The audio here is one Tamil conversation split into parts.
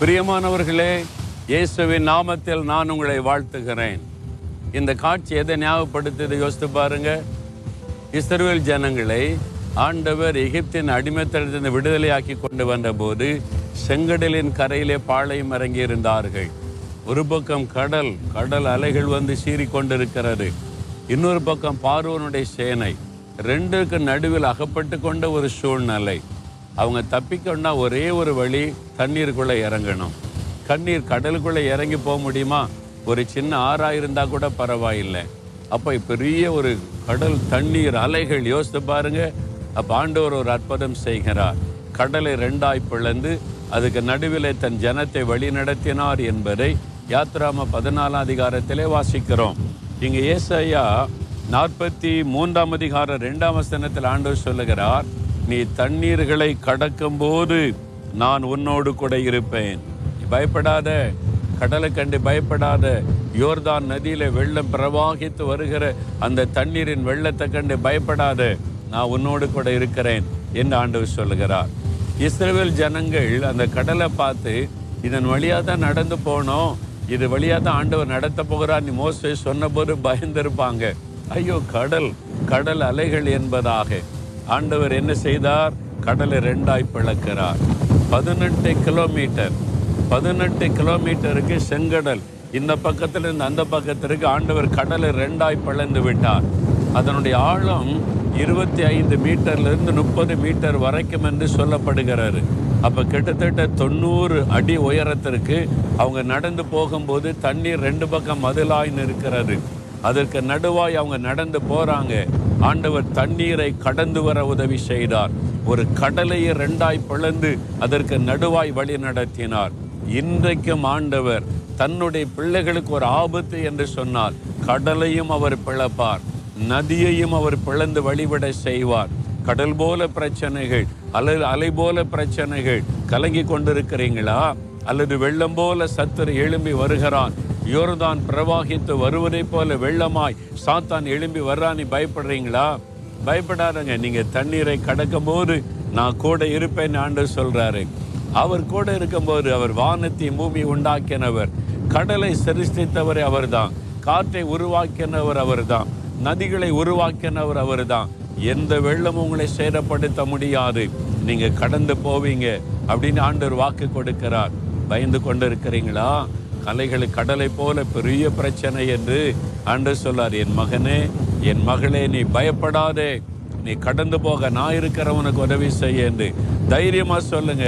பிரியமானவர்களே இயேசுவின் நாமத்தில் நான் உங்களை வாழ்த்துகிறேன். இந்த காட்சி எதை ஞாபகப்படுத்தது யோசித்து பாருங்க. இஸ்ரேல் ஜனங்களை ஆண்டவர் எகிப்தின் அடிமைத்தனத்திலிருந்து விடுதலையாக்கி கொண்டு வந்தபோது செங்கடலின் கரையிலே பாளையம் இறங்கி இருந்தார்கள். ஒரு பக்கம் கடல் கடல் அலைகள் வந்து சீறிக் கொண்டிருக்கிறது. இன்னொரு பக்கம் பார்வனுடைய சேனை. ரெண்டுக்கு நடுவில் அகப்பட்டு கொண்ட ஒரு சூழ்நிலை. அவங்க தப்பிக்கணும்னா ஒரே ஒரு வழி தண்ணீருக்குள்ளே இறங்கணும். கண்ணீர் கடலுக்குள்ளே இறங்கி போக முடியுமா? ஒரு சின்ன ஆறாக இருந்தால் கூட பரவாயில்லை. அப்போ பெரிய ஒரு கடல் தண்ணீர் அலைகள் யோசித்து பாருங்க. அப்போ ஆண்டவர் ஒரு அற்புதம் செய்கிறார். கடலை ரெண்டாய் பிளந்து அதுக்கு நடுவிலே தன் ஜனத்தை வழி நடத்தினார் என்பதை யாத்ராம பதினாலாம் அதிகாரத்திலே வாசிக்கிறோம். இங்கே ஏசையா நாற்பத்தி மூன்றாம் அதிகாரம் ரெண்டாம் வசனத்தில் ஆண்டவர் சொல்லுகிறார். நீ தண்ணீர்களை கடக்கும்போது நான் உன்னோடு கூட இருப்பேன். பயப்படாத. கடலை கண்டு பயப்படாத. யோர்தான் நதியில வெள்ளம் பிரவாகித்து வருகிற அந்த தண்ணீரின் வெள்ளத்தை கண்டு பயப்படாத. நான் உன்னோடு கூட இருக்கிறேன் என்று ஆண்டவர் சொல்லுகிறார். இஸ்ரேல் ஜனங்கள் அந்த கடலை பார்த்து இதன் வழியாக தான் நடந்து போனோம். இது வழியாக தான் ஆண்டவர் நடத்த போகிறார். நீ மோசே சொன்னபோது பயந்திருப்பாங்க. ஐயோ கடல் கடல் அலைகள் என்பதாக. ஆண்டவர் என்ன செய்தார்? கடலை ரெண்டாய் பிளக்கிறார். பதினெட்டு கிலோமீட்டர். பதினெட்டு கிலோமீட்டருக்கு செங்கடல். இந்த பக்கத்திலிருந்து அந்த பக்கத்திற்கு ஆண்டவர் கடலை ரெண்டாய் பிளந்து விட்டார். அதனுடைய ஆழம் இருபத்தி ஐந்து மீட்டர்லேருந்து முப்பது மீட்டர் வரைக்கும் என்று சொல்லப்படுகிறாரு அப்போ கிட்டத்தட்ட தொண்ணூறு அடி உயரத்திற்கு அவங்க நடந்து போகும்போது தண்ணீர் ரெண்டு பக்கம் மதிலாய் நிற்கிறது. அதற்கு நடுவாய் அவங்க நடந்து போகிறாங்க ஆண்டவர் தண்ணீரை கடந்து வர உதவி செய்தார். ஒரு கடலையை ரெண்டாய் பிளந்து அதற்கு நடுவாய் வழி நடத்தினார். இன்றைக்கும் ஆண்டவர் தன்னுடைய பிள்ளைகளுக்கு ஒரு ஆபத்து என்று சொன்னால் கடலையும் அவர் பிளப்பார் நதியையும் அவர் பிளந்து வழிவிட செய்வார். கடல் போல பிரச்சனைகள் அல்லது அலை போல பிரச்சனைகள் கலங்கி கொண்டிருக்கிறீங்களா? அல்லது வெள்ளம் போல சத்துரு எழும்பி வருகிறான் யோர்தான் பிரவாகித்து வருவதைப் போல வெள்ளமாய் சாத்தான் எழும்பி வர்றான்னு பயப்படுறீங்களா? பயப்படாதங்க நீங்கள் தண்ணீரை கடக்கும் போது நான் கூட இருப்பேன் ஆண்டு சொல்கிறாரு அவர் கூட இருக்கும்போது அவர் வானத்தை பூமி உண்டாக்கினவர். கடலை சிருஷ்டித்தவர் அவர்தான். காற்றை உருவாக்கினவர் அவர் தான் நதிகளை உருவாக்கினவர் அவர்தான். எந்த வெள்ளமும் உங்களை சேதப்படுத்த முடியாது. நீங்கள் கடந்து போவீங்க அப்படின்னு ஆண்டவர் வாக்கு கொடுக்கிறார். பயந்து கொண்டு இருக்கிறீங்களா கலைகள் கடலை போல பெரிய பிரச்சனை என்று அன்று சொல்லார் என் மகனே என் மகளே நீ பயப்படாதே. நீ கடந்து போக நான் இருக்கிறவனுக்கு உதவி செய்ய என்று தைரியமாக சொல்லுங்க.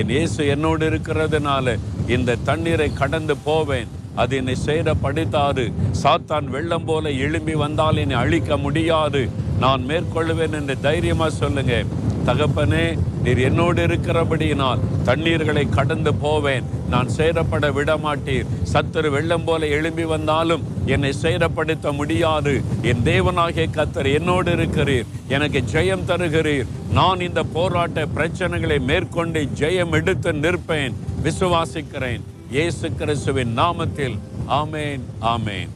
என் இயேசு என்னோடு இருக்கிறதுனால இந்த தண்ணீரை கடந்து போவேன். அது என்னை சேதப்படுத்தாது. சாத்தான் வெள்ளம் போல எழும்பி வந்தால் என்னை அழிக்க முடியாது. நான் மேற்கொள்வேன் என்று தைரியமாக சொல்லுங்கள் தகப்பனே நீர் என்னோடு இருக்கிறபடியினால் தண்ணீர்களை கடந்து போவேன். நான் சேரப்பட விடமாட்டீர். சத்துரு வெள்ளம் போல எழும்பி வந்தாலும் என்னை சேரப்படுத்த முடியாது. என் தேவனாகிய கத்தர் என்னோடு இருக்கிறீர். எனக்கு ஜெயம் தருகிறீர். நான் இந்த போராட்ட பிரச்சனைகளை மேற்கொண்டு ஜெயம் எடுத்து நிற்பேன். விசுவாசிக்கிறேன். இயேசு கிறிஸ்துவின் நாமத்தில். ஆமேன் ஆமேன்.